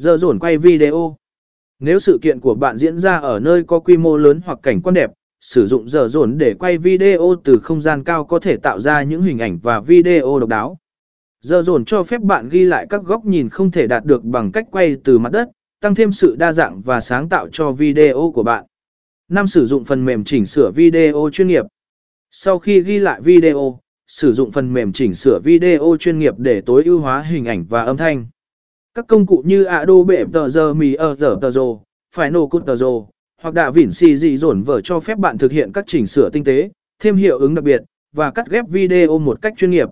Giờ dồn quay video. Nếu sự kiện của bạn diễn ra ở nơi có quy mô lớn hoặc cảnh quan đẹp, sử dụng giờ dồn để quay video từ không gian cao có thể tạo ra những hình ảnh và video độc đáo. Giờ dồn cho phép bạn ghi lại các góc nhìn không thể đạt được bằng cách quay từ mặt đất, tăng thêm sự đa dạng và sáng tạo cho video của bạn. 5. Sử dụng phần mềm chỉnh sửa video chuyên nghiệp. Sau khi ghi lại video, sử dụng phần mềm chỉnh sửa video chuyên nghiệp để tối ưu hóa hình ảnh và âm thanh. Các công cụ như Adobe Premiere Pro, Final Cut Pro, hoặc đạ vỉn xì gì dồn vở cho phép bạn thực hiện các chỉnh sửa tinh tế, thêm hiệu ứng đặc biệt, và cắt ghép video một cách chuyên nghiệp.